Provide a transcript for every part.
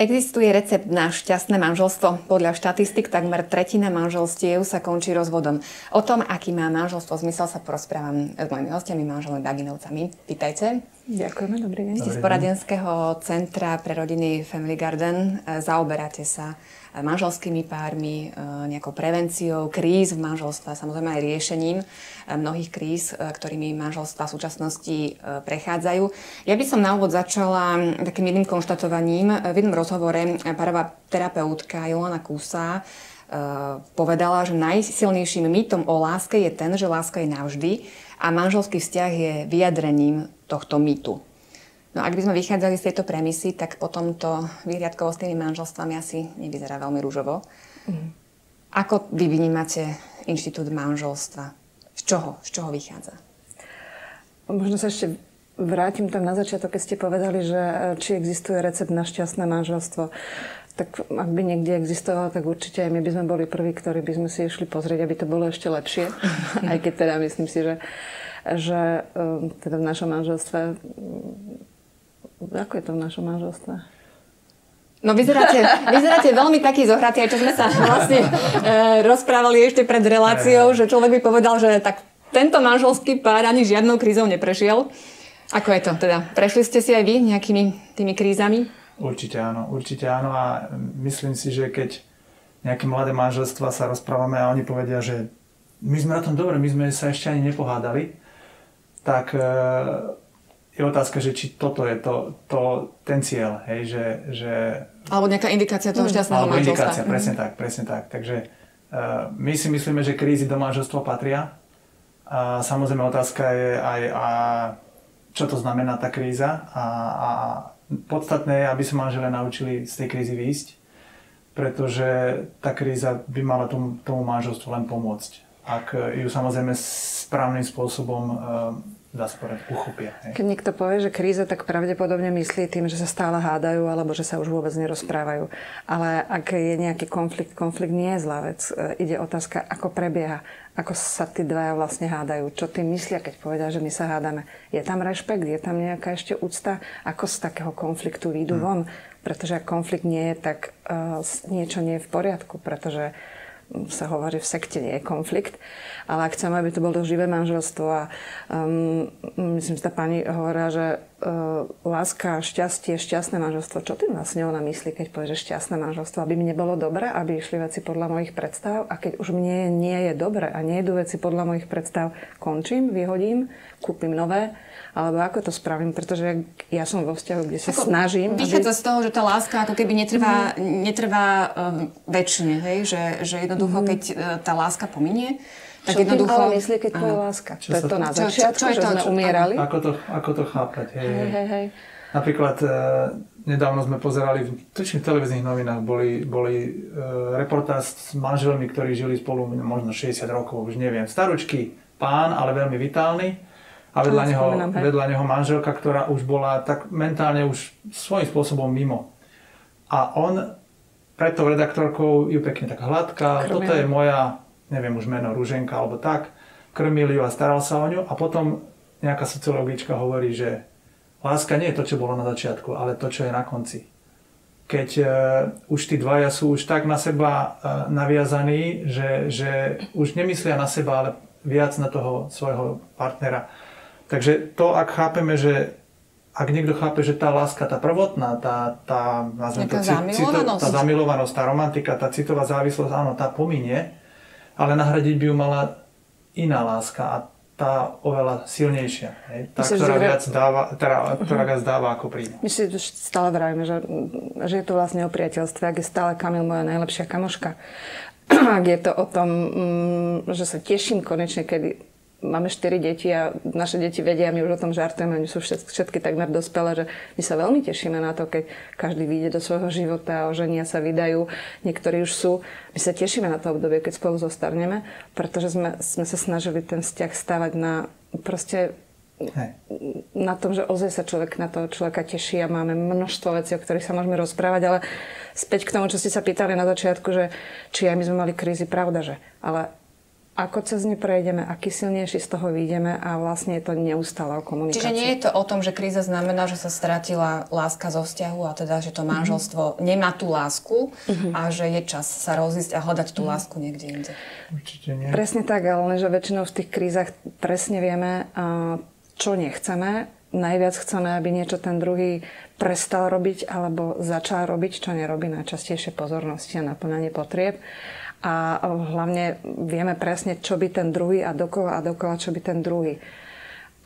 Existuje recept na šťastné manželstvo. Podľa štatistik takmer tretina manželstiev sa končí rozvodom. O tom, aký má manželstvo zmysel, sa porozprávam s mojimi hostiami, manželmi Baginovcami. Vítajte. Ďakujeme, dobrý deň. Ste z poradenského centra pre rodiny Family Garden. Zaoberáte sa manželskými pármi, nejakou prevenciou kríz v manželstve, samozrejme aj riešením mnohých kríz, ktorými manželstva v súčasnosti prechádzajú. Ja by som na úvod začala takým jedným konštatovaním. V jednom rozhovore párová terapeutka Ilona Kúsa povedala, že najsilnejším mýtom o láske je ten, že láska je navždy a manželský vzťah je vyjadrením tohto mýtu. No ak by sme vychádzali z tejto premisy, tak potom to vyhliadkovo s tými manželstvami asi nevyzerá veľmi rúžovo. Mm. Ako vy vnímate inštitút manželstva? Z čoho? Z čoho vychádza? Možno sa ešte vrátim tam na začiatok, keď ste povedali, že e, či existuje recept na šťastné manželstvo. Tak ak by niekde existoval, tak určite aj my by sme boli prví, ktorí by sme si išli pozrieť, aby to bolo ešte lepšie. aj keď teda myslím si, že, že e, teda v našom manželstve ako je to v našom manželstve? No vyzeráte, vyzeráte veľmi taký zohratý, aj čo sme sa vlastne e, rozprávali ešte pred reláciou, že človek by povedal, že tak tento manželský pár ani žiadnou krízou neprešiel. Ako je to teda? Prešli ste si aj vy nejakými tými krízami? Určite áno, určite áno a myslím si, že keď nejaké mladé manželstva sa rozprávame a oni povedia, že my sme na tom dobre, my sme sa ešte ani nepohádali, tak e, je otázka, že či toto je to, to, ten cieľ, hej, že, že... Alebo nejaká indikácia toho mm. šťastného Alebo indikácia, mm. presne tak, presne tak. Takže uh, my si myslíme, že krízy do manželstva patria. A samozrejme otázka je aj, a čo to znamená tá kríza. A, a podstatné je, aby sa manželé naučili z tej krízy výjsť, pretože tá kríza by mala tomu, tomu manželstvu len pomôcť. Ak ju samozrejme správnym spôsobom uh, dá sa povedať, uchopia. Hej. Keď niekto povie, že kríza, tak pravdepodobne myslí tým, že sa stále hádajú alebo že sa už vôbec nerozprávajú. Ale ak je nejaký konflikt, konflikt nie je zlá vec. E, ide otázka, ako prebieha, ako sa tí dvaja vlastne hádajú. Čo tým myslia, keď povedia, že my sa hádame. Je tam rešpekt, je tam nejaká ešte úcta, ako z takého konfliktu výjdu hmm. von. Pretože ak konflikt nie je, tak uh, niečo nie je v poriadku, pretože sa hovorí v sekte, nie je konflikt. Ale ak chceme, aby to bolo živé manželstvo a um, myslím, že tá pani hovorila, že láska, šťastie, šťastné manželstvo. Čo tým vlastne ona myslí, keď povie, že šťastné manželstvo? Aby mi nebolo dobre, aby išli veci podľa mojich predstav a keď už mne nie je dobre a nie idú veci podľa mojich predstav, končím, vyhodím, kúpim nové alebo ako to spravím, pretože ja som vo vzťahu, kde sa ako snažím. Vychádza aby... z toho, že tá láska ako keby netrvá, mm. netrvá um, väčšine, hej? Že, že jednoducho, mm. keď uh, tá láska pominie, tak čo jednoducho... ale myslí, keď to je láska? Čo to je to na začiatku, čo, čo, čo to, sme umierali? Ako to, ako to chápať? Hej, hej, hej. hej. Napríklad uh, nedávno sme pozerali, v tučných televíznych novinách boli, boli uh, reportáž s manželmi, ktorí žili spolu možno 60 rokov, už neviem. Staručky pán, ale veľmi vitálny a vedľa neho, vedľa neho manželka, ktorá už bola tak mentálne už svojím spôsobom mimo. A on pred tou redaktorkou ju pekne tak hladká, toto je moja, neviem už meno, Rúženka alebo tak, krmil ju a staral sa o ňu a potom nejaká sociologička hovorí, že láska nie je to, čo bolo na začiatku, ale to, čo je na konci. Keď uh, už tí dvaja sú už tak na seba uh, naviazaní, že, že už nemyslia na seba, ale viac na toho svojho partnera Takže to, ak chápeme, že ak niekto chápe, že tá láska, tá prvotná, tá, tá, to, cito, tá zamilovanosť, tá romantika, tá citová závislosť, áno, tá pominie, ale nahradiť by ju mala iná láska a tá oveľa silnejšia. Hej? Tá, Myslíš, ktorá, že... viac dáva, teda, ktorá viac dáva ako príjma. My si stále vravíme, že, že je to vlastne o priateľstve, ak je stále Kamil moja najlepšia kamoška, ak je to o tom, mm, že sa teším konečne, kedy máme štyri deti a naše deti vedia, my už o tom žartujeme, oni sú všetky, všetky takmer dospelé, že my sa veľmi tešíme na to, keď každý vyjde do svojho života, oženia sa, vydajú, niektorí už sú. My sa tešíme na to obdobie, keď spolu zostarneme, pretože sme, sme sa snažili ten vzťah stavať na proste Hej. na tom, že ozaj sa človek na toho človeka teší a máme množstvo vecí, o ktorých sa môžeme rozprávať, ale späť k tomu, čo ste sa pýtali na začiatku, že či aj my sme mali krízy, pravda, že ale ako cez ne prejdeme, aký silnejší z toho vyjdeme a vlastne je to neustále o komunikácii. Čiže nie je to o tom, že kríza znamená, že sa stratila láska zo vzťahu a teda, že to mhm. manželstvo mm-hmm. nemá tú lásku mm-hmm. a že je čas sa rozísť a hľadať tú mm-hmm. lásku niekde inde. Určite nie. Presne tak, ale že väčšinou v tých krízach presne vieme, čo nechceme. Najviac chceme, aby niečo ten druhý prestal robiť alebo začal robiť, čo nerobí najčastejšie pozornosti a naplňanie potrieb a hlavne vieme presne, čo by ten druhý a dokola a dokola, čo by ten druhý.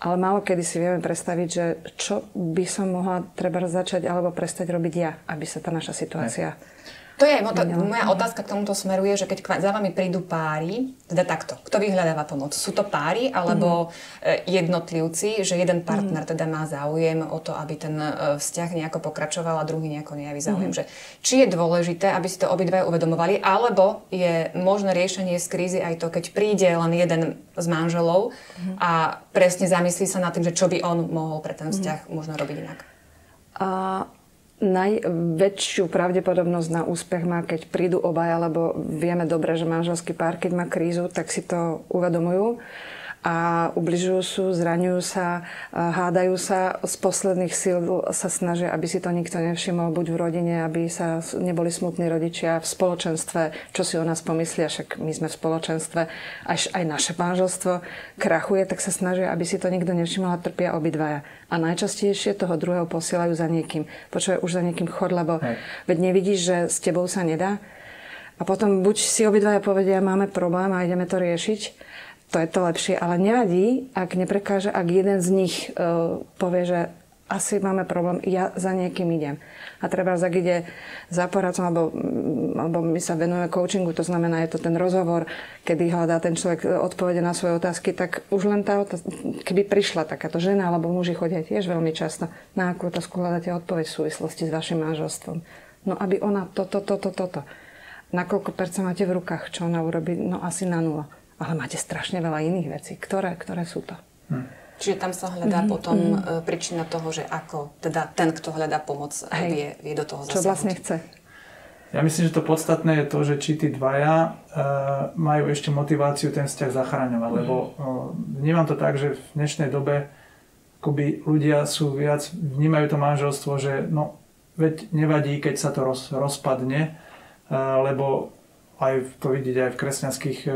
Ale málo kedy si vieme predstaviť, že čo by som mohla treba začať alebo prestať robiť ja, aby sa tá naša situácia... Aj to je, moja otázka k tomuto smeruje, že keď za vami prídu páry, teda takto, kto vyhľadáva pomoc? Sú to páry alebo mm. jednotlivci, že jeden partner mm. teda má záujem o to, aby ten e, vzťah nejako pokračoval a druhý nejako nejaví záujem. Mm. Že, či je dôležité, aby si to obidve uvedomovali, alebo je možné riešenie z krízy aj to, keď príde len jeden z manželov mm. a presne zamyslí sa nad tým, že čo by on mohol pre ten vzťah mm. možno robiť inak. Uh najväčšiu pravdepodobnosť na úspech má, keď prídu obaja, lebo vieme dobre, že manželský pár, keď má krízu, tak si to uvedomujú a ubližujú sú, zraňujú sa, hádajú sa. Z posledných síl sa snažia, aby si to nikto nevšimol, buď v rodine, aby sa neboli smutní rodičia v spoločenstve, čo si o nás pomyslia, však my sme v spoločenstve, až aj naše manželstvo krachuje, tak sa snažia, aby si to nikto nevšimol a trpia obidvaja. A najčastejšie toho druhého posielajú za niekým. Počuje už za niekým chod, lebo Hej. veď nevidíš, že s tebou sa nedá. A potom buď si obidvaja povedia, máme problém a ideme to riešiť, to je to lepšie. Ale nevadí, ak neprekáže, ak jeden z nich uh, povie, že asi máme problém, ja za niekým idem. A treba, ak ide za poradcom, alebo, mm, alebo my sa venujeme coachingu, to znamená, je to ten rozhovor, kedy hľadá ten človek odpovede na svoje otázky, tak už len tá otázka, keby prišla takáto žena, alebo muži chodia tiež veľmi často, na akú otázku hľadáte odpoveď v súvislosti s vašim manželstvom. No aby ona toto, toto, toto. Nakoľko percent máte v rukách, čo ona urobí? No asi na nula ale máte strašne veľa iných vecí. Ktoré, ktoré sú to? Hm. Čiže tam sa hľadá mm-hmm. potom mm-hmm. príčina toho, že ako teda ten, kto hľadá pomoc, Hej. vie, vie do toho zasiahnuť. Čo vlastne chce. Ja myslím, že to podstatné je to, že či tí dvaja uh, majú ešte motiváciu ten vzťah zachraňovať, mm. lebo uh, vnímam to tak, že v dnešnej dobe akoby ľudia sú viac, vnímajú to manželstvo, že no, veď nevadí, keď sa to roz, rozpadne, uh, lebo aj to vidieť aj v kresťanských e,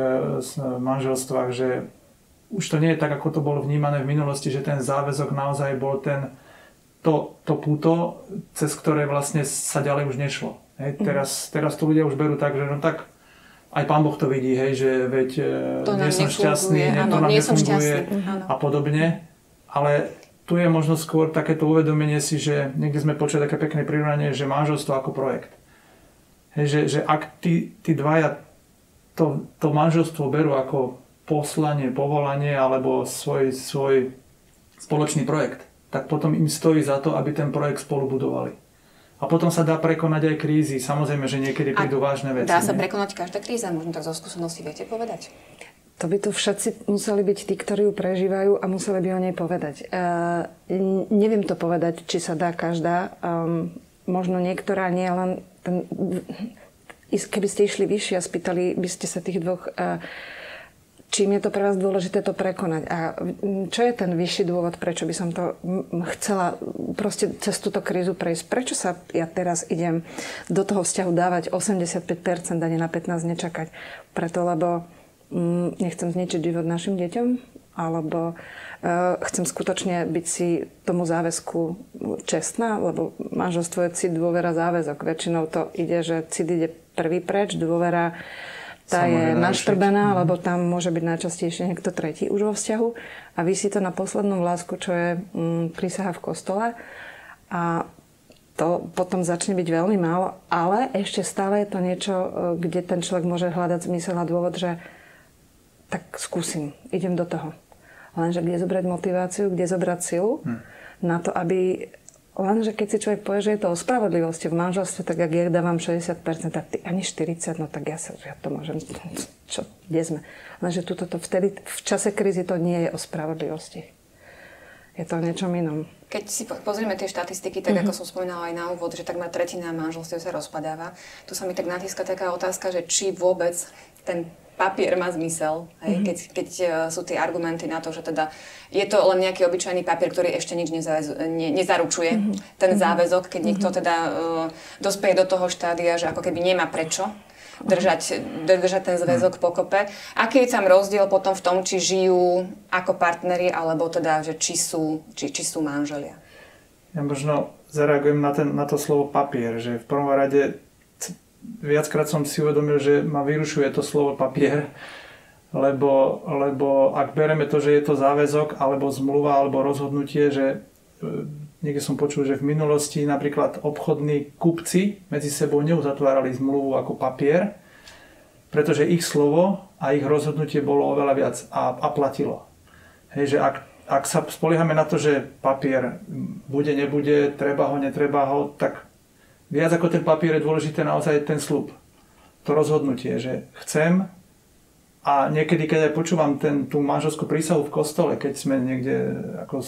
manželstvách, že už to nie je tak, ako to bolo vnímané v minulosti, že ten záväzok naozaj bol ten, to, to puto, cez ktoré vlastne sa ďalej už nešlo. Hej, mhm. teraz, teraz to ľudia už berú tak, že no tak aj Pán Boh to vidí, hej, že veď e, to nie som šťastný, nie, to nám nie nefunguje a podobne. Ale tu je možno skôr takéto uvedomenie si, že niekde sme počuli také pekné prirovnanie, že manželstvo ako projekt. Že, že ak tí, tí dvaja to, to manželstvo berú ako poslanie, povolanie alebo svoj, svoj spoločný projekt, tak potom im stojí za to, aby ten projekt spolu budovali. A potom sa dá prekonať aj krízy. Samozrejme, že niekedy prídu vážne veci. Dá sa ne? prekonať každá kríza, možno tak zo skúsenosti viete povedať? To by tu všetci museli byť tí, ktorí ju prežívajú a museli by o nej povedať. Uh, neviem to povedať, či sa dá každá. Um, možno niektorá nie, len ten, keby ste išli vyššie a spýtali by ste sa tých dvoch, čím je to pre vás dôležité to prekonať. A čo je ten vyšší dôvod, prečo by som to chcela proste cez túto krízu prejsť? Prečo sa ja teraz idem do toho vzťahu dávať 85% a nie na 15 nečakať? Preto, lebo nechcem zničiť život našim deťom, alebo uh, chcem skutočne byť si tomu záväzku čestná, lebo manželstvo je cit, dôvera, záväzok. Väčšinou to ide, že cit ide prvý preč, dôvera tá je naštrbená, mhm. lebo tam môže byť najčastejšie niekto tretí už vo vzťahu a vysí to na poslednú vlásku, čo je mm, prísaha v kostole a to potom začne byť veľmi málo, ale ešte stále je to niečo, e, kde ten človek môže hľadať zmysel a dôvod, že tak skúsim, idem do toho. Lenže kde zobrať motiváciu, kde zobrať silu hm. na to, aby... Lenže keď si človek povie, že je to o spravodlivosti v manželstve, tak ak ja dávam 60%, tak ty ani 40%, no tak ja, sa, ja to môžem... Čo, kde sme? Lenže tuto to vtedy, v čase krízy to nie je o spravodlivosti. Je to o niečom inom. Keď si pozrieme tie štatistiky, tak uh-huh. ako som spomínala aj na úvod, že takmer tretina manželstiev sa rozpadáva, tu sa mi tak natíska taká otázka, že či vôbec ten papier má zmysel, hej? Mm-hmm. Keď, keď uh, sú tie argumenty na to, že teda je to len nejaký obyčajný papier, ktorý ešte nič nezavezu, ne, nezaručuje, mm-hmm. ten mhm. záväzok, keď niekto mm-hmm. teda uh, dospeje do toho štádia, že ako keby nemá prečo držať, držať ten zväzok pokope. Aký je tam rozdiel potom v tom, či žijú ako partneri, alebo teda, že či sú, či, či sú manželia? Ja možno zareagujem na, ten, na to slovo papier, že v prvom rade viackrát som si uvedomil, že ma vyrušuje to slovo papier, lebo, lebo ak bereme to, že je to záväzok, alebo zmluva, alebo rozhodnutie, že e, niekde som počul, že v minulosti napríklad obchodní kupci medzi sebou neuzatvárali zmluvu ako papier, pretože ich slovo a ich rozhodnutie bolo oveľa viac a, a platilo. Hej, že ak ak sa spoliehame na to, že papier bude, nebude, treba ho, netreba ho, tak viac ako ten papier je dôležité naozaj ten slub. To rozhodnutie, že chcem a niekedy, keď aj počúvam ten, tú manželskú prísahu v kostole, keď sme niekde ako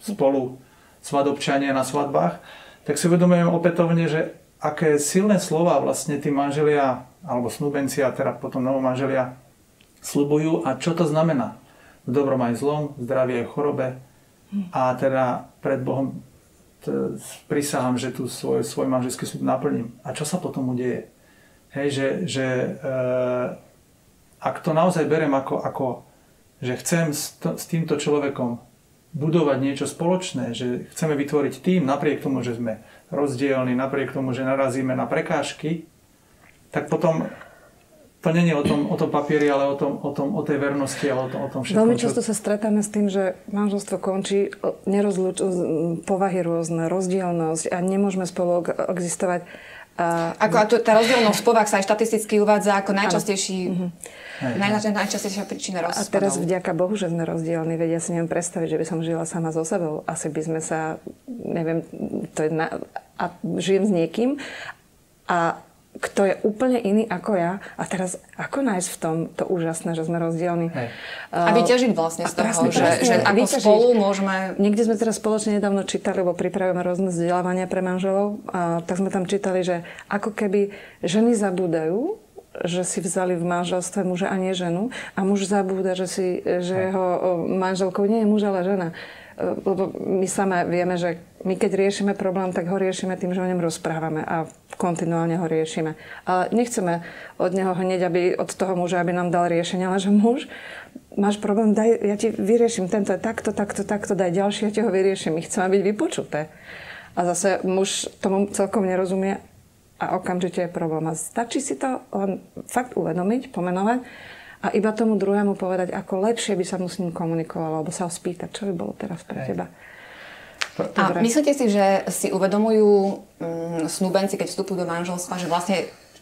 spolu svadobčania na svadbách, tak si uvedomujem opätovne, že aké silné slova vlastne tí manželia, alebo snúbenci a teda potom novomanželia slubujú a čo to znamená v dobrom aj zlom, v aj v chorobe. A teda pred Bohom prisahám, že tu svoj, svoj manželský súd naplním. A čo sa potom udeje? Hej, že, že e, ak to naozaj berem ako, ako že chcem s, to, s týmto človekom budovať niečo spoločné, že chceme vytvoriť tým napriek tomu, že sme rozdielni, napriek tomu, že narazíme na prekážky, tak potom to není o tom, o tom papieri, ale o, tom, o, tom, o tej vernosti a o tom, o tom všetkom. Veľmi často sa stretáme s tým, že manželstvo končí, nerozluč, povahy rôzne, rozdielnosť a nemôžeme spolu existovať. A... Ako a tá rozdielnosť povah sa aj štatisticky uvádza ako najčastejší, mm-hmm. naj, najčastejšia príčina rozpadov. A teraz vďaka Bohu, že sme rozdielni, vedia si neviem predstaviť, že by som žila sama so sebou. Asi by sme sa, neviem, to je na, a žijem s niekým a kto je úplne iný ako ja. A teraz ako nájsť v tom to úžasné, že sme rozdielni. Hej. Uh, a vyťažiť vlastne z toho, presne, že, presne, že ako vyťažiť. spolu môžeme... Niekde sme teraz spoločne nedávno čítali, lebo pripravujeme rôzne vzdelávania pre manželov, a tak sme tam čítali, že ako keby ženy zabúdajú, že si vzali v manželstve muža a nie ženu a muž zabúda, že, si, že jeho manželkou nie je muž, ale žena lebo my sama vieme, že my keď riešime problém, tak ho riešime tým, že o ňom rozprávame a kontinuálne ho riešime. Ale nechceme od neho hneď, aby, od toho muža, aby nám dal riešenie, ale že muž, máš problém, daj, ja ti vyrieším, tento takto, takto, takto, daj ďalší, ja ti ho vyrieším. My chceme byť vypočuté. A zase muž tomu celkom nerozumie a okamžite je problém. A stačí si to len fakt uvedomiť, pomenovať a iba tomu druhému povedať, ako lepšie by sa mu s ním komunikovalo, alebo sa ho spýtať, čo by bolo teraz pre teba. Dobre. A myslíte si, že si uvedomujú mm, snúbenci, keď vstupujú do manželstva, že vlastne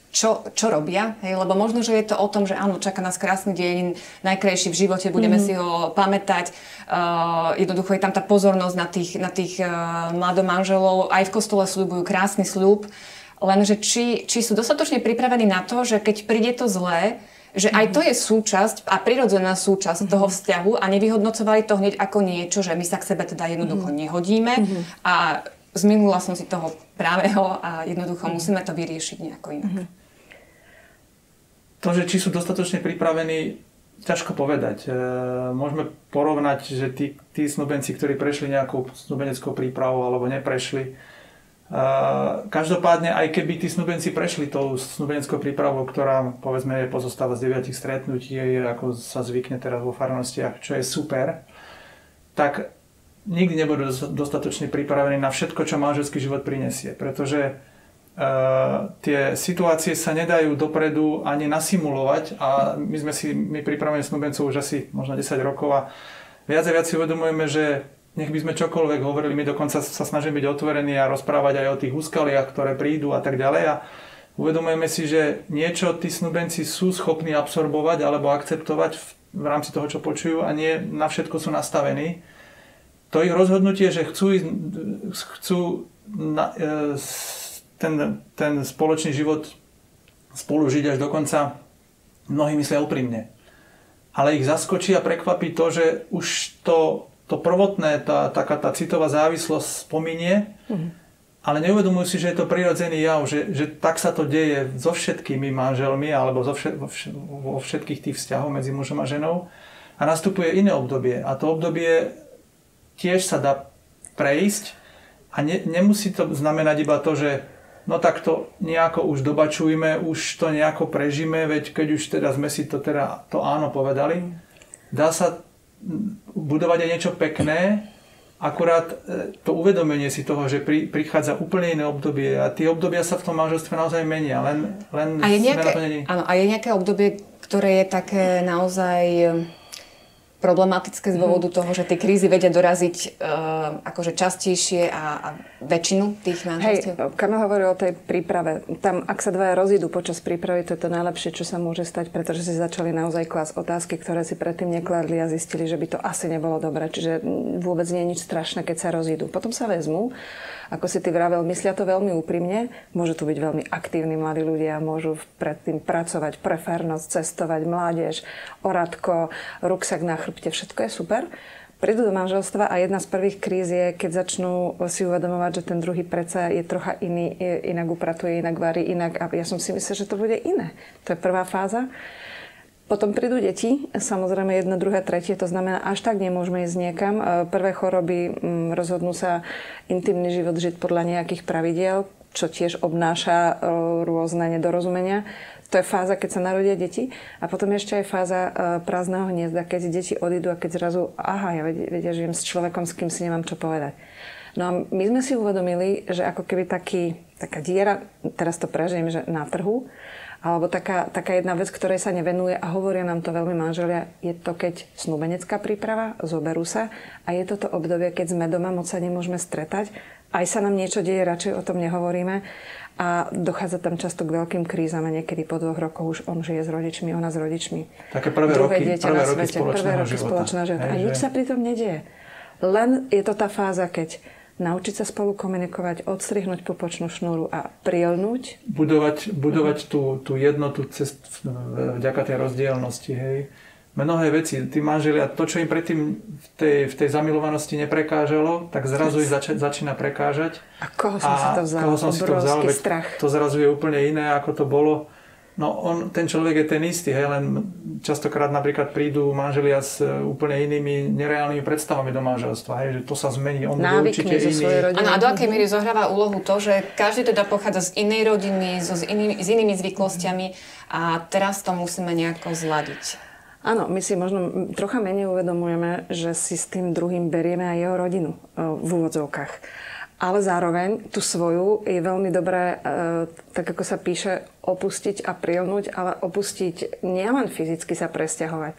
čo, čo robia, hej? lebo možno, že je to o tom, že áno, čaká nás krásny deň, najkrajší v živote, budeme mm. si ho pamätať. Uh, jednoducho je tam tá pozornosť na tých, na tých uh, mladomanželov. Aj v kostole slúbujú krásny sľub. Lenže či, či sú dostatočne pripravení na to, že keď príde to zlé, že aj to je súčasť a prirodzená súčasť mm-hmm. toho vzťahu a nevyhodnocovali to hneď ako niečo, že my sa k sebe teda jednoducho mm-hmm. nehodíme mm-hmm. a zminula som si toho právého a jednoducho mm-hmm. musíme to vyriešiť nejako inak. Mm-hmm. To, že či sú dostatočne pripravení, ťažko povedať. E, môžeme porovnať, že tí, tí snubenci, ktorí prešli nejakou snubeneckou prípravou alebo neprešli, každopádne, aj keby tí snubenci prešli tou snubeneckou prípravou, ktorá povedzme pozostáva z 9 stretnutí, ako sa zvykne teraz vo farnostiach, čo je super, tak nikdy nebudú dostatočne pripravení na všetko, čo manželský život prinesie. Pretože uh, tie situácie sa nedajú dopredu ani nasimulovať a my sme si, my pripravujeme snubencov už asi možno 10 rokov a viac a viac si uvedomujeme, že nech by sme čokoľvek hovorili, my dokonca sa snažíme byť otvorení a rozprávať aj o tých úskaliach, ktoré prídu a tak ďalej. A uvedomujeme si, že niečo tí snubenci sú schopní absorbovať alebo akceptovať v, v rámci toho, čo počujú a nie na všetko sú nastavení. To ich rozhodnutie, že chcú, chcú na, e, ten, ten spoločný život spolu žiť až do konca, mnohí myslia úprimne. Ale ich zaskočí a prekvapí to, že už to to prvotné, tá, taká tá citová závislosť spominie mm-hmm. ale neuvedomujú si, že je to prirodzený jav, že, že tak sa to deje so všetkými manželmi alebo so všet, vo všetkých tých vzťahov medzi mužom a ženou. A nastupuje iné obdobie. A to obdobie tiež sa dá prejsť a ne, nemusí to znamenať iba to, že no tak to nejako už dobačujme, už to nejako prežíme, veď keď už teda sme si to teda to áno povedali, dá sa budovať aj niečo pekné, Akurát e, to uvedomenie si toho, že pri, prichádza úplne iné obdobie a tie obdobia sa v tom manželstve naozaj menia, len, len a je nejaké, áno, a je nejaké obdobie, ktoré je také naozaj problematické z dôvodu toho, že tie krízy vedia doraziť uh, akože častejšie a, a väčšinu tých manželstiev? Hej, Kamil hovorí o tej príprave. Tam, ak sa dvaja rozídu počas prípravy, to je to najlepšie, čo sa môže stať, pretože si začali naozaj klásť otázky, ktoré si predtým nekladli a zistili, že by to asi nebolo dobré. Čiže vôbec nie je nič strašné, keď sa rozídu. Potom sa vezmú ako si ty vravel, myslia to veľmi úprimne. Môžu tu byť veľmi aktívni mladí ľudia, môžu predtým pracovať, prefernosť, cestovať, mládež, oradko, ruksak na chrbte, všetko je super. Prídu do manželstva a jedna z prvých kríz je, keď začnú si uvedomovať, že ten druhý predsa je trocha iný, inak upratuje, inak varí, inak. A ja som si myslel, že to bude iné. To je prvá fáza. Potom prídu deti, samozrejme jedno, druhé, tretie, to znamená, až tak nemôžeme ísť niekam. E, prvé choroby mm, rozhodnú sa intimný život žiť podľa nejakých pravidiel, čo tiež obnáša e, rôzne nedorozumenia. To je fáza, keď sa narodia deti. A potom ešte aj fáza e, prázdneho hniezda, keď deti odídu a keď zrazu, aha, ja vedia, žijem s človekom, s kým si nemám čo povedať. No a my sme si uvedomili, že ako keby taký, taká diera, teraz to prežijem, že na trhu, alebo taká, taká jedna vec, ktorej sa nevenuje a hovoria nám to veľmi manželia, je to, keď snúbenecká príprava, zoberú sa a je toto obdobie, keď sme doma, moc sa nemôžeme stretať, aj sa nám niečo deje, radšej o tom nehovoríme a dochádza tam často k veľkým krízam a niekedy po dvoch rokoch už on žije s rodičmi, ona s rodičmi. Také prvé Druhé roky, dieťa prvé na roky svete, prvé roky spoločného života. A nič sa pri tom nedieje. Len je to tá fáza, keď naučiť sa spolu komunikovať, odstrihnúť pupočnú šnúru a prilnúť. Budovať, budovať tú, tú jednotu cez, vďaka tej rozdielnosti, hej. Mnohé veci, tí manželia, to, čo im predtým v tej, v tej zamilovanosti neprekážalo, tak zrazu ich zač- začína prekážať. A koho som a si to vzal? Koho som si to vzal, strach. To zrazu je úplne iné, ako to bolo No on, ten človek je ten istý, hej, len častokrát napríklad prídu manželia s e, úplne inými nereálnymi predstavami do manželstva, hej, že to sa zmení, on bude určite iný. Ano, a do akej miery zohráva úlohu to, že každý teda pochádza z inej rodiny, so, s, inými, s inými zvyklostiami a teraz to musíme nejako zladiť. Áno, my si možno trocha menej uvedomujeme, že si s tým druhým berieme aj jeho rodinu e, v úvodzovkách. Ale zároveň tú svoju je veľmi dobré, e, tak ako sa píše, opustiť a prilnúť, ale opustiť nielen fyzicky sa presťahovať,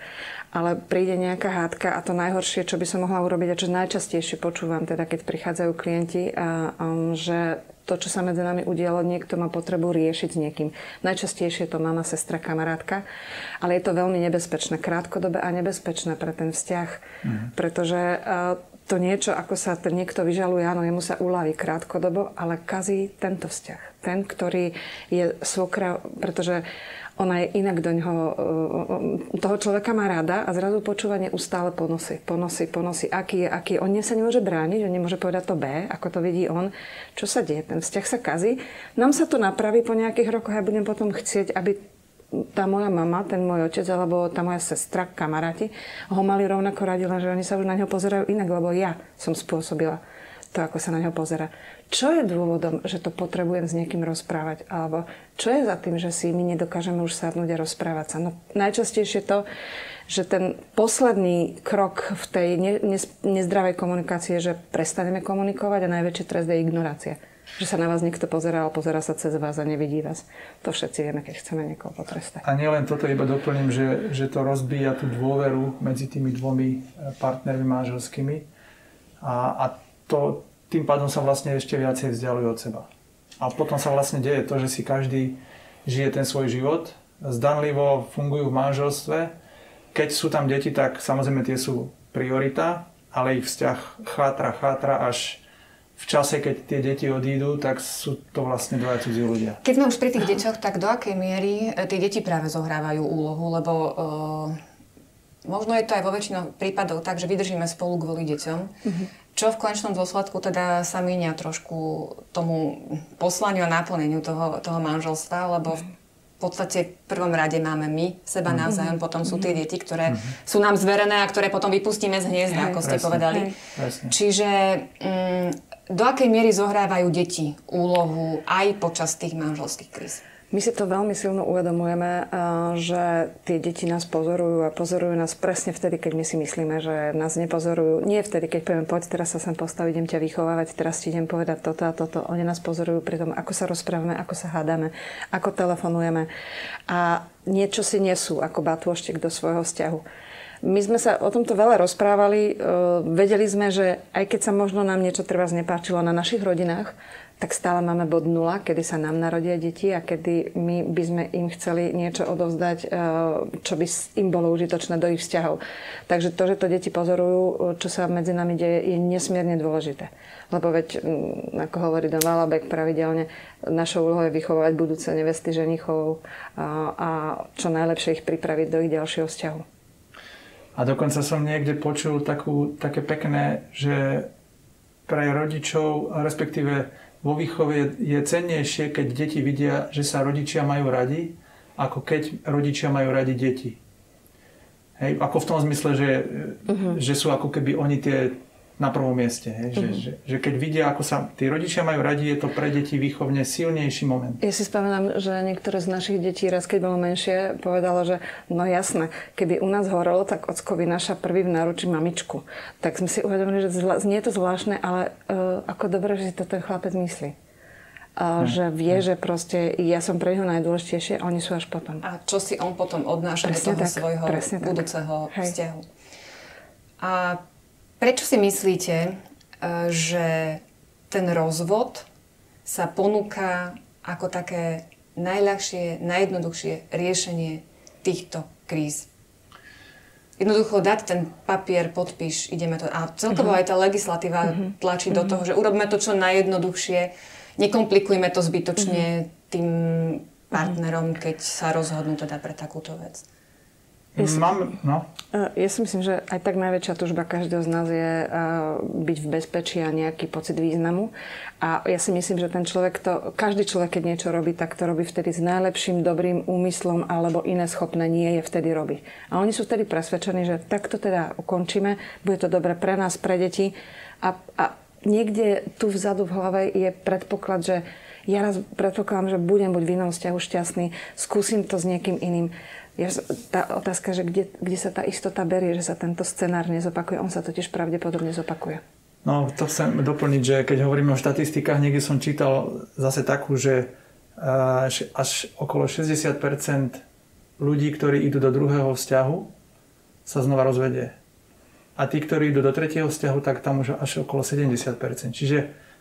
ale príde nejaká hádka a to najhoršie, čo by som mohla urobiť a čo najčastejšie počúvam, teda keď prichádzajú klienti, že to, čo sa medzi nami udialo, niekto má potrebu riešiť s niekým. Najčastejšie je to mama, sestra, kamarátka, ale je to veľmi nebezpečné, krátkodobé a nebezpečné pre ten vzťah, mm. pretože uh, to niečo, ako sa ten niekto vyžaluje, áno, jemu sa uľaví krátkodobo, ale kazí tento vzťah. Ten, ktorý je svokra, pretože ona je inak do ňoho, e, e, toho človeka má rada a zrazu počúva neustále ponosy, ponosy, ponosy, aký je, aký je. On sa nemôže brániť, on nemôže povedať to B, ako to vidí on. Čo sa deje? Ten vzťah sa kazí. Nám sa to napraví po nejakých rokoch a ja budem potom chcieť, aby tá moja mama, ten môj otec alebo tá moja sestra, kamaráti ho mali rovnako radi, len že oni sa už na neho pozerajú inak, lebo ja som spôsobila to, ako sa na neho pozera. Čo je dôvodom, že to potrebujem s niekým rozprávať? Alebo čo je za tým, že si my nedokážeme už sadnúť a rozprávať sa? No najčastejšie to, že ten posledný krok v tej ne, ne, nezdravej komunikácii je, že prestaneme komunikovať a najväčší trest je ignorácia že sa na vás niekto pozerá, ale pozera sa cez vás a nevidí vás. To všetci vieme, keď chceme niekoho potrestať. A nielen toto, iba doplním, že, že to rozbíja tú dôveru medzi tými dvomi e, partnermi manželskými a, a to, tým pádom sa vlastne ešte viacej vzdialujú od seba. A potom sa vlastne deje to, že si každý žije ten svoj život, zdanlivo fungujú v manželstve. Keď sú tam deti, tak samozrejme tie sú priorita, ale ich vzťah chátra, chátra až v čase, keď tie deti odídu, tak sú to vlastne dvaja cudzí ľudia. Keď sme už pri tých deťoch, tak do akej miery e, tie deti práve zohrávajú úlohu, lebo uh, možno je to aj vo väčšinou prípadov tak, že vydržíme spolu kvôli deťom. Mm-hmm. Čo v konečnom dôsledku teda sa míňa trošku tomu poslaniu a naplneniu toho, toho manželstva, lebo v podstate v prvom rade máme my seba mhm. navzájom, potom sú tie mhm. deti, ktoré mm-hmm. sú nám zverené a ktoré potom vypustíme z hniezda, ako ste presne, povedali. Presne. Čiže mm, do akej miery zohrávajú deti úlohu aj počas tých manželských kríz? My si to veľmi silno uvedomujeme, eh, že tie deti nás pozorujú a pozorujú nás presne vtedy, keď my si myslíme, že nás nepozorujú. Nie vtedy, keď poviem, poď teraz sa sem postaviť, idem ťa vychovávať, teraz ti idem povedať toto a toto. Oni nás pozorujú pri tom, ako sa rozprávame, ako sa hádame, ako telefonujeme. A niečo si nesú ako batôštek do svojho vzťahu. My sme sa o tomto veľa rozprávali. Eh, vedeli sme, že aj keď sa možno nám niečo treba znepáčilo na našich rodinách, tak stále máme bod nula, kedy sa nám narodia deti a kedy my by sme im chceli niečo odovzdať, eh, čo by im bolo užitočné do ich vzťahov. Takže to, že to deti pozorujú, čo sa medzi nami deje, je nesmierne dôležité. Lebo veď, mm, ako hovorí Don Valabek pravidelne, našou úlohou je vychovať budúce nevesty ženichov a, a čo najlepšie ich pripraviť do ich ďalšieho vzťahu. A dokonca som niekde počul takú, také pekné, že pre rodičov, respektíve vo výchove je cennejšie, keď deti vidia, že sa rodičia majú radi, ako keď rodičia majú radi deti. Hej, ako v tom zmysle, že, uh-huh. že sú ako keby oni tie na prvom mieste. Hej? Že, mm. že, že keď vidia, ako sa tí rodičia majú radi, je to pre deti výchovne silnejší moment. Ja si spomínam, že niektoré z našich detí raz, keď bolo menšie, povedalo, že no jasné, keby u nás horelo, tak ocko vynáša prvý v náručí mamičku. Tak sme si uvedomili, že zla, znie to zvláštne, ale uh, ako dobre, že si to ten chlapec myslí. Uh, hmm. že vie, hmm. že proste ja som pre neho najdôležitejšie a oni sú až potom. A čo si on potom odnáša presne do toho tak, svojho budúceho tak. vzťahu. A Prečo si myslíte, e, že ten rozvod sa ponúka ako také najľahšie, najjednoduchšie riešenie týchto kríz? Jednoducho dať ten papier, podpíš, ideme to. A celkovo uh-huh. aj tá legislatíva uh-huh. tlačí uh-huh. do mhm. toho, že urobme to čo najjednoduchšie, nekomplikujme to zbytočne uh-huh. tým partnerom, keď sa rozhodnú teda pre takúto vec. Ja si, Mám, no. ja si myslím, že aj tak najväčšia tužba každého z nás je byť v bezpečí a nejaký pocit významu. A ja si myslím, že ten človek to, každý človek, keď niečo robí, tak to robí vtedy s najlepším dobrým úmyslom alebo iné schopné nie je vtedy robiť. A oni sú vtedy presvedčení, že takto teda ukončíme, bude to dobre pre nás, pre deti. A, a niekde tu vzadu v hlave je predpoklad, že ja raz predpokladám, že budem buď v inom vzťahu šťastný, skúsim to s niekým iným ja, tá otázka, že kde, kde sa tá istota berie, že sa tento scenár nezopakuje, on sa totiž pravdepodobne zopakuje. No, to chcem doplniť, že keď hovoríme o štatistikách, niekde som čítal zase takú, že až okolo 60% ľudí, ktorí idú do druhého vzťahu, sa znova rozvedie. A tí, ktorí idú do tretieho vzťahu, tak tam už až okolo 70%. Čiže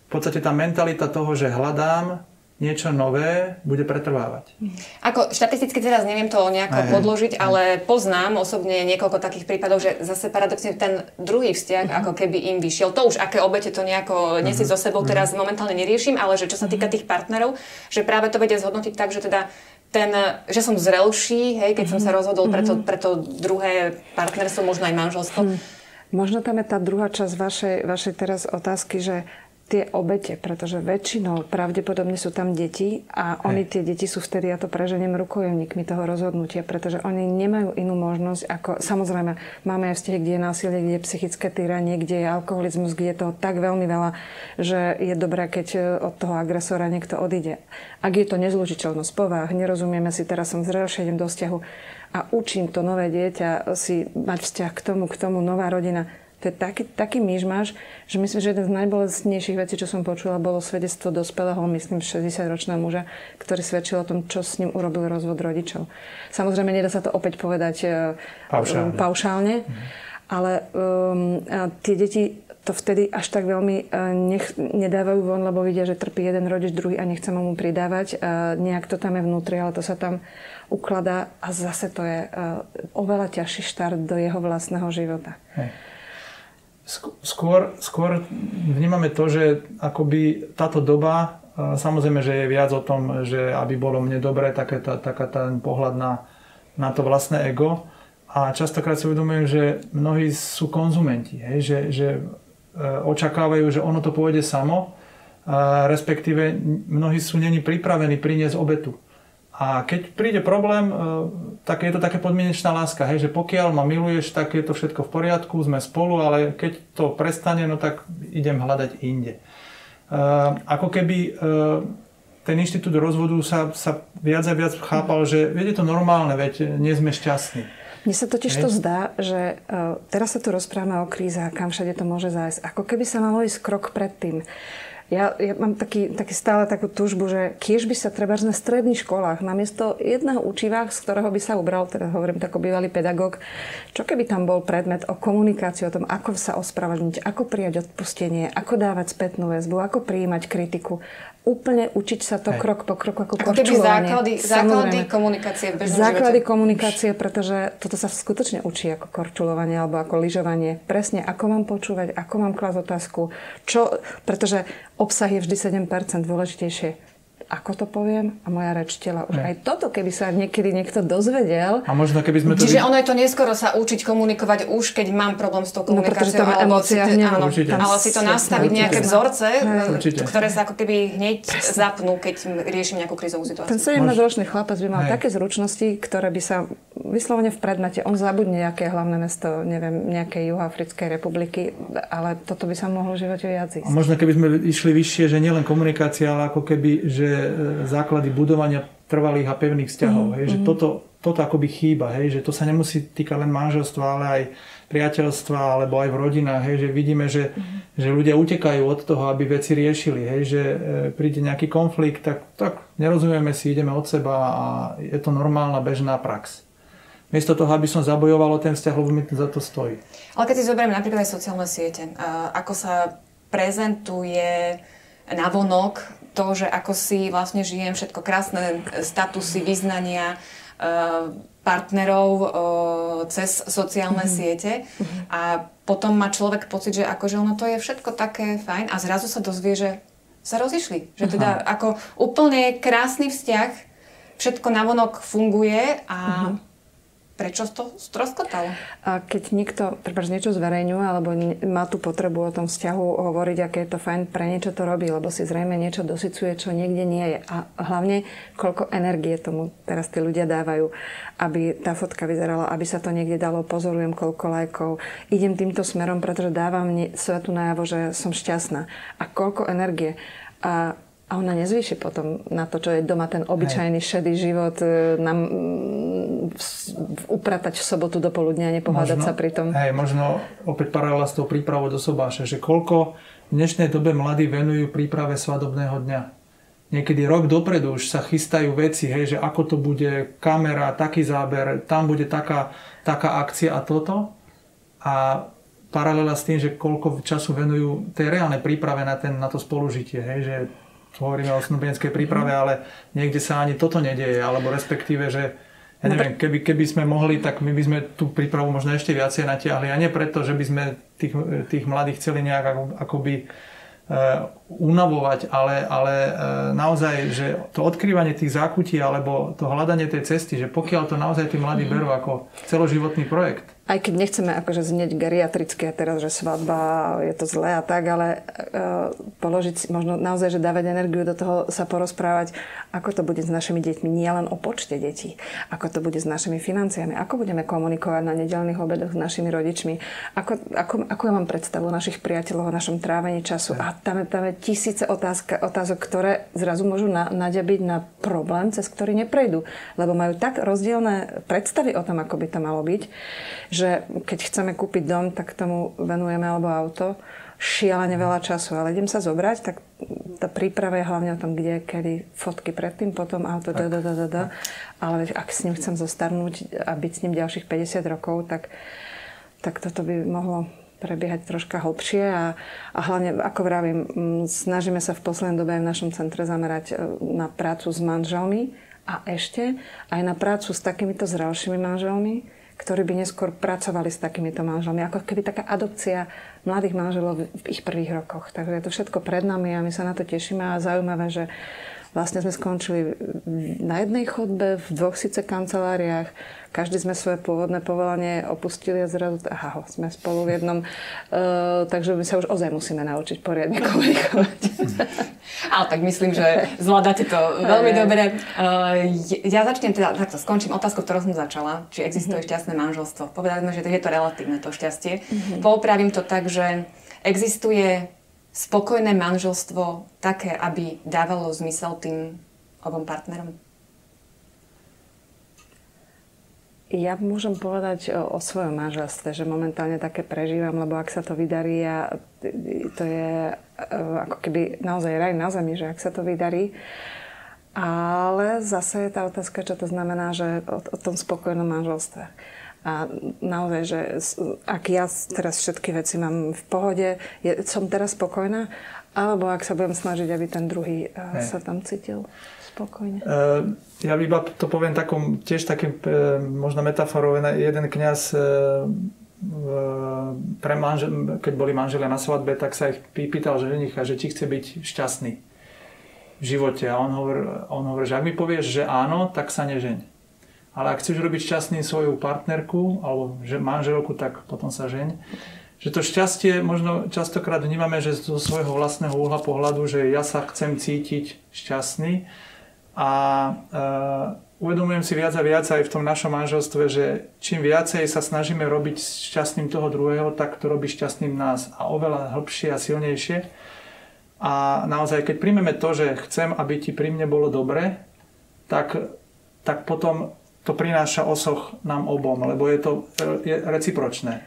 v podstate tá mentalita toho, že hľadám niečo nové bude pretrvávať. Ako štatisticky teraz neviem to nejako aj, podložiť, aj. ale poznám osobne niekoľko takých prípadov, že zase paradoxne ten druhý vzťah uh-huh. ako keby im vyšiel. To už aké obete to nejako nesie uh-huh. so sebou uh-huh. teraz momentálne neriešim, ale že čo sa týka tých partnerov, že práve to vedia zhodnotiť tak, že teda ten, že som zrelší, hej, keď uh-huh. som sa rozhodol pre to, pre to druhé partnerstvo, možno aj manželstvo. Uh-huh. Možno tam je tá druhá časť vašej, vašej teraz otázky, že tie obete, pretože väčšinou pravdepodobne sú tam deti a oni tie deti sú vtedy, ja to preženiem rukojemníkmi toho rozhodnutia, pretože oni nemajú inú možnosť ako, samozrejme, máme aj vzťahy, kde je násilie, kde je psychické týranie, kde je alkoholizmus, kde je toho tak veľmi veľa, že je dobré, keď e, od toho agresora niekto odíde. Ak je to nezlučiteľnosť povah, nerozumieme si, teraz som zrelšie, idem do vzťahu a učím to nové dieťa si mať vzťah k tomu, k tomu, nová rodina, to je taký, taký myšmaš, že myslím, že jeden z najbolestnejších vecí, čo som počula, bolo svedectvo dospelého, myslím, 60-ročného muža, ktorý svedčil o tom, čo s ním urobil rozvod rodičov. Samozrejme, nedá sa to opäť povedať e, paušálne, paušálne mhm. ale um, tie deti to vtedy až tak veľmi e, nech, nedávajú von, lebo vidia, že trpí jeden rodič, druhý a nechce mu pridávať. Nejak to tam je vnútri, ale to sa tam ukladá a zase to je oveľa ťažší štart do jeho vlastného života. Hej. Skôr, skôr vnímame to, že akoby táto doba, samozrejme, že je viac o tom, že aby bolo mne dobre, taká tá, taká ten pohľad na, na to vlastné ego. A častokrát si uvedomujem, že mnohí sú konzumenti, hej? Že, že očakávajú, že ono to pôjde samo, respektíve mnohí sú není pripravení priniesť obetu. A keď príde problém, e, tak je to také podmienečná láska, hej, že pokiaľ ma miluješ, tak je to všetko v poriadku, sme spolu, ale keď to prestane, no tak idem hľadať inde. Ako keby ten inštitút rozvodu sa, sa viac a viac chápal, že je to normálne, veď nie sme šťastní. Mne sa totiž to zdá, že teraz sa tu rozprávame o krízach, kam všade to môže zájsť. Ako keby sa malo ísť krok predtým. Ja, ja mám taký, taký stále takú túžbu, že kiež by sa treba na stredných školách namiesto jedného učiva, z ktorého by sa ubral, teda hovorím tako bývalý pedagóg, čo keby tam bol predmet o komunikácii, o tom, ako sa ospravedlniť, ako prijať odpustenie, ako dávať spätnú väzbu, ako prijímať kritiku úplne učiť sa to Hej. krok po kroku ako, ako korčulovanie. základy, základy komunikácie v bežnom Základy živote. komunikácie, pretože toto sa skutočne učí ako korčulovanie alebo ako lyžovanie. Presne, ako mám počúvať, ako mám klásť otázku, čo, pretože obsah je vždy 7% dôležitejšie ako to poviem a moja reč tela. Už aj toto, keby sa niekedy niekto dozvedel. A možno keby sme to... Čiže ono je to neskoro sa učiť komunikovať už, keď mám problém s tou komunikáciou. No, pretože to má emócia áno, Ale si to nastaviť nejaké vzorce, Určite. ktoré sa ako keby hneď zapnú, keď riešim nejakú krízovú situáciu. Ten 17-ročný chlapec by mal Hej. také zručnosti, ktoré by sa vyslovene v predmete, on zabudne nejaké hlavné mesto, neviem, nejakej Juhoafrickej republiky, ale toto by sa mohlo v živote viac ísť. A možno keby sme išli vyššie, že nielen komunikácia, ale ako keby, že Základy budovania trvalých a pevných vzťahov. Mm, hej, že mm. toto, toto akoby chýba, hej, že to sa nemusí týkať len manželstva, ale aj priateľstva alebo aj v rodinách, hej, že vidíme, že, mm. že ľudia utekajú od toho, aby veci riešili, hej, že e, príde nejaký konflikt, tak, tak nerozumieme si, ideme od seba a je to normálna bežná prax. Miesto toho, aby som zabojoval o ten vzťah, lebo mi za to stojí. Ale keď si zoberiem napríklad aj sociálne siete, ako sa prezentuje navonok to, že ako si vlastne žijem, všetko krásne statusy, vyznania, e, partnerov e, cez sociálne mm-hmm. siete mm-hmm. a potom má človek pocit, že akože ono to je všetko také fajn a zrazu sa dozvie, že sa rozišli. Že teda Aha. ako úplne krásny vzťah, všetko navonok funguje a mm-hmm Prečo to stroskotalo? A keď niekto treba niečo zverejňuje alebo má tú potrebu o tom vzťahu hovoriť, aké je to fajn, pre niečo to robí, lebo si zrejme niečo dosycuje, čo niekde nie je. A hlavne, koľko energie tomu teraz tí ľudia dávajú, aby tá fotka vyzerala, aby sa to niekde dalo, pozorujem koľko lajkov. Idem týmto smerom, pretože dávam svetu najavo, že som šťastná. A koľko energie. A a ona nezvýši potom na to, čo je doma ten obyčajný hej. šedý život, e, nám upratať v sobotu do poludnia a nepohádať možno, sa pri tom. Hej, možno opäť paralela s tou prípravou do sobáše, že koľko v dnešnej dobe mladí venujú príprave svadobného dňa. Niekedy rok dopredu už sa chystajú veci, hej, že ako to bude, kamera, taký záber, tam bude taká, taká akcia a toto. A paralela s tým, že koľko času venujú tej reálnej príprave na, ten, na to spolužitie, hej, že hovoríme o snúbeneckej príprave, ale niekde sa ani toto nedieje, alebo respektíve, že ja no neviem, keby, keby sme mohli, tak my by sme tú prípravu možno ešte viacej natiahli. A nie preto, že by sme tých, tých mladých chceli nejak ako, akoby uh, unavovať, ale, ale uh, naozaj, že to odkrývanie tých zákutí alebo to hľadanie tej cesty, že pokiaľ to naozaj tí mladí mm. berú ako celoživotný projekt, aj keď nechceme akože znieť geriatricky a teraz, že svadba je to zlé a tak, ale uh, položiť si, možno naozaj, že dávať energiu do toho sa porozprávať, ako to bude s našimi deťmi, nie len o počte detí, ako to bude s našimi financiami, ako budeme komunikovať na nedelných obedoch s našimi rodičmi, ako, ako, ako ja mám predstavu našich priateľov o našom trávení času. A tam tam je tisíce otázka, otázok, ktoré zrazu môžu na, naďabiť na problém, cez ktorý neprejdú, lebo majú tak rozdielne predstavy o tom, ako by to malo byť, že keď chceme kúpiť dom, tak tomu venujeme alebo auto šialene veľa času, ale idem sa zobrať, tak tá príprava je hlavne o tom, kde, kedy, fotky predtým, potom auto, da, da, da, da, da. Ale ak s ním chcem zostarnúť a byť s ním ďalších 50 rokov, tak, tak toto by mohlo prebiehať troška hlbšie a, a hlavne, ako vravím, snažíme sa v poslednej dobe aj v našom centre zamerať e, na prácu s manželmi a ešte aj na prácu s takýmito zrelšími manželmi, ktorí by neskôr pracovali s takýmito manželmi. Ako keby taká adopcia mladých manželov v ich prvých rokoch. Takže je to všetko pred nami a my sa na to tešíme a zaujímavé, že Vlastne sme skončili na jednej chodbe, v dvoch síce kanceláriách, každý sme svoje pôvodné povolanie opustili a zrazu, aha, sme spolu v jednom, uh, takže my sa už ozaj musíme naučiť poriadne komunikovať. Ale tak myslím, že zvládate to veľmi dobre. Uh, ja začnem teda, takto skončím otázku, ktorú som začala, či existuje mm-hmm. šťastné manželstvo. Povedali sme, že je to relatívne, to šťastie. Mm-hmm. Poupravím to tak, že existuje spokojné manželstvo také, aby dávalo zmysel tým obom partnerom? Ja môžem povedať o, o svojom manželstve, že momentálne také prežívam, lebo ak sa to vydarí, a to je e, ako keby naozaj raj na zemi, že ak sa to vydarí. Ale zase je tá otázka, čo to znamená, že o, o tom spokojnom manželstve. A naozaj, že ak ja teraz všetky veci mám v pohode, je, som teraz spokojná, alebo ak sa budem snažiť, aby ten druhý Hej. sa tam cítil spokojne. Uh, ja iba to poviem takom, tiež takým uh, možno metaforou. Jeden kňaz uh, pre manžel, keď boli manželia na svadbe, tak sa ich pýtal ženicha, že či chce byť šťastný v živote. A on hovorí, on hovorí že ak mi povieš, že áno, tak sa nežeň. Ale ak chceš robiť šťastný svoju partnerku alebo že manželku, tak potom sa žeň že to šťastie možno častokrát vnímame, že zo svojho vlastného uhla pohľadu, že ja sa chcem cítiť šťastný a uh, uvedomujem si viac a viac aj v tom našom manželstve, že čím viacej sa snažíme robiť šťastným toho druhého, tak to robí šťastným nás a oveľa hĺbšie a silnejšie. A naozaj, keď príjmeme to, že chcem, aby ti pri mne bolo dobre, tak, tak potom to prináša osoch nám obom, lebo je to je recipročné.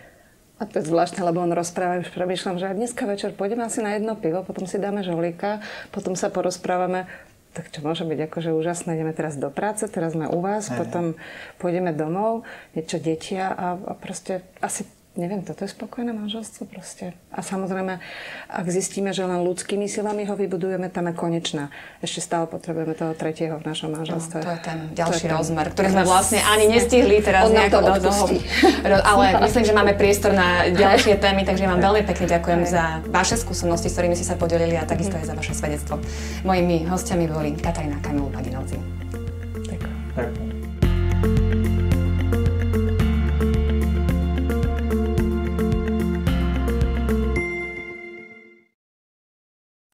A to je zvláštne, lebo on rozpráva, už premýšľam, že dneska večer pôjdeme asi na jedno pivo, potom si dáme žolíka, potom sa porozprávame tak čo môže byť akože úžasné, ideme teraz do práce, teraz sme u vás, Aj. potom pôjdeme domov, niečo detia a, a proste asi neviem, toto je spokojné manželstvo proste. A samozrejme, ak zistíme, že len ľudskými silami ho vybudujeme, tam je konečná. Ešte stále potrebujeme toho tretieho v našom manželstve. No, to je ten ďalší je rozmer, ktorý sme vlastne ani nestihli teraz nejako do toho. Ale myslím, že máme priestor na ďalšie témy, takže vám veľmi pekne ďakujem za vaše skúsenosti, s ktorými ste sa podelili a takisto aj za vaše svedectvo. Mojimi hostiami boli Katarína Kamilu Padinovci. Ďakujem.